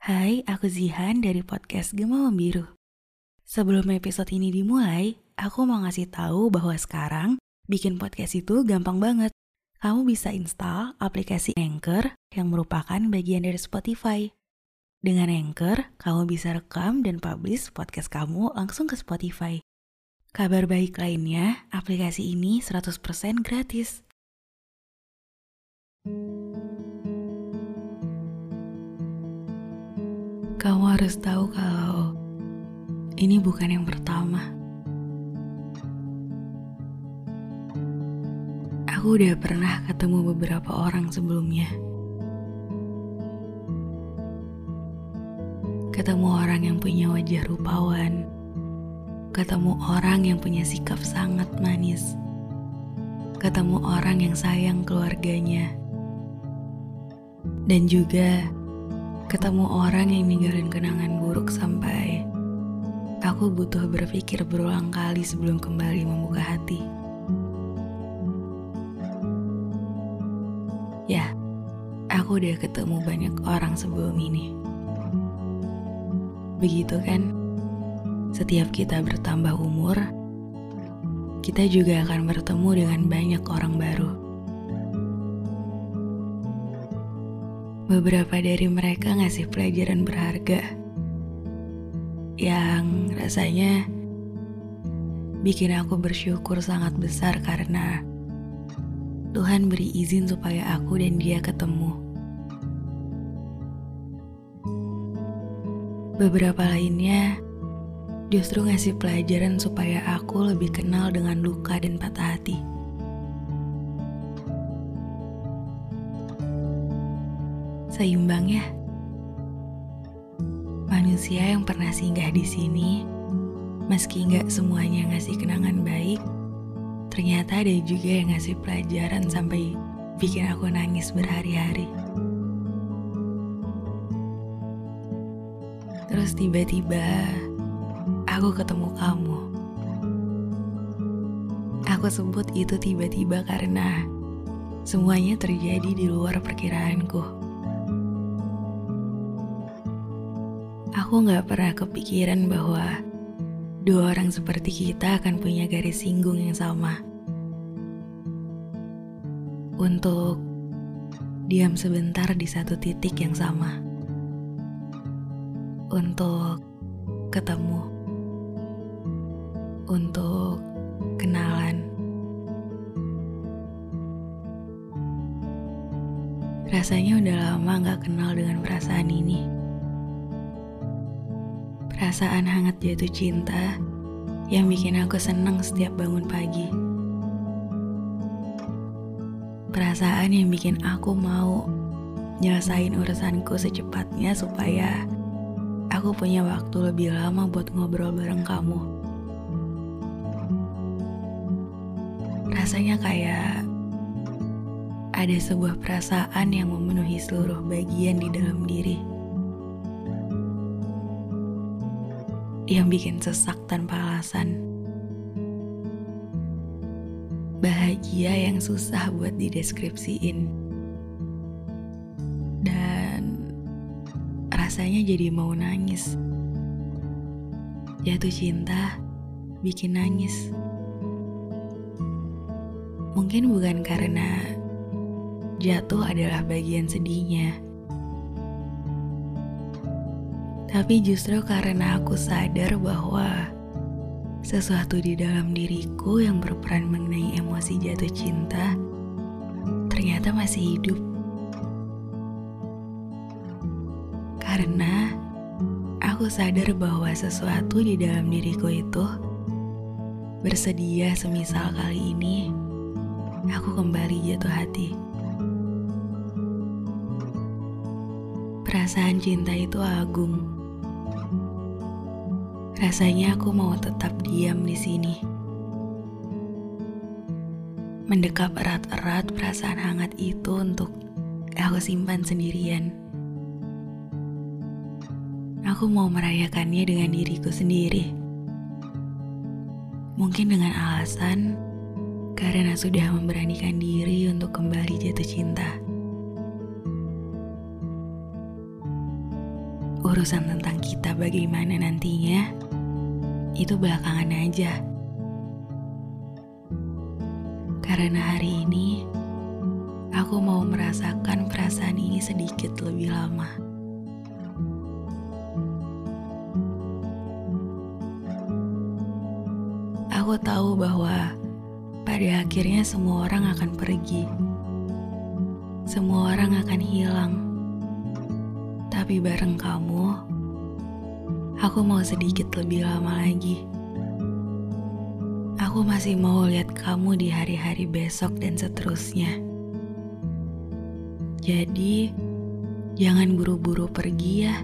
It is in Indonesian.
Hai, aku Zihan dari podcast Gema Membiru. Sebelum episode ini dimulai, aku mau ngasih tahu bahwa sekarang bikin podcast itu gampang banget. Kamu bisa install aplikasi Anchor yang merupakan bagian dari Spotify. Dengan Anchor, kamu bisa rekam dan publish podcast kamu langsung ke Spotify. Kabar baik lainnya, aplikasi ini 100% gratis. Kamu harus tahu kalau ini bukan yang pertama. Aku udah pernah ketemu beberapa orang sebelumnya. Ketemu orang yang punya wajah rupawan. Ketemu orang yang punya sikap sangat manis. Ketemu orang yang sayang keluarganya. Dan juga ketemu orang yang ninggalin kenangan buruk sampai aku butuh berpikir berulang kali sebelum kembali membuka hati. Ya, aku udah ketemu banyak orang sebelum ini. Begitu kan? Setiap kita bertambah umur, kita juga akan bertemu dengan banyak orang baru. Beberapa dari mereka ngasih pelajaran berharga yang rasanya bikin aku bersyukur sangat besar karena Tuhan beri izin supaya aku dan dia ketemu. Beberapa lainnya justru ngasih pelajaran supaya aku lebih kenal dengan luka dan patah hati. Seimbang ya. Manusia yang pernah singgah di sini, meski nggak semuanya ngasih kenangan baik, Ternyata ada juga yang ngasih pelajaran sampai bikin aku nangis berhari-hari. Terus tiba-tiba aku ketemu kamu. Aku sebut itu tiba-tiba karena semuanya terjadi di luar perkiraanku. Aku gak pernah kepikiran bahwa dua orang seperti kita akan punya garis singgung yang sama. Untuk diam sebentar di satu titik yang sama. Untuk ketemu. Untuk kenalan. Rasanya udah lama gak kenal dengan perasaan ini. Perasaan hangat jatuh cinta yang bikin aku senang setiap bangun pagi. Perasaan yang bikin aku mau nyelesain urusanku secepatnya supaya aku punya waktu lebih lama buat ngobrol bareng kamu. Rasanya kayak ada sebuah perasaan yang memenuhi seluruh bagian di dalam diri. Yang bikin sesak tanpa alasan. Bahagia yang susah buat dideskripsiin. Dan rasanya jadi mau nangis. Jatuh cinta bikin nangis. Mungkin bukan karena jatuh adalah bagian sedihnya tapi justru karena aku sadar bahwa sesuatu di dalam diriku yang berperan mengenai emosi jatuh cinta ternyata masih hidup. Karena aku sadar bahwa sesuatu di dalam diriku itu bersedia semisal kali ini aku kembali jatuh hati. Perasaan cinta itu agung Rasanya aku mau tetap diam di sini. Mendekap erat-erat perasaan hangat itu untuk aku simpan sendirian. Aku mau merayakannya dengan diriku sendiri. Mungkin dengan alasan karena sudah memberanikan diri untuk kembali jatuh cinta. urusan tentang kita bagaimana nantinya, itu belakangan aja. Karena hari ini, aku mau merasakan perasaan ini sedikit lebih lama. Aku tahu bahwa pada akhirnya semua orang akan pergi. Semua orang akan hilang. Tapi bareng kamu, aku mau sedikit lebih lama lagi. Aku masih mau lihat kamu di hari-hari besok dan seterusnya. Jadi, jangan buru-buru pergi ya.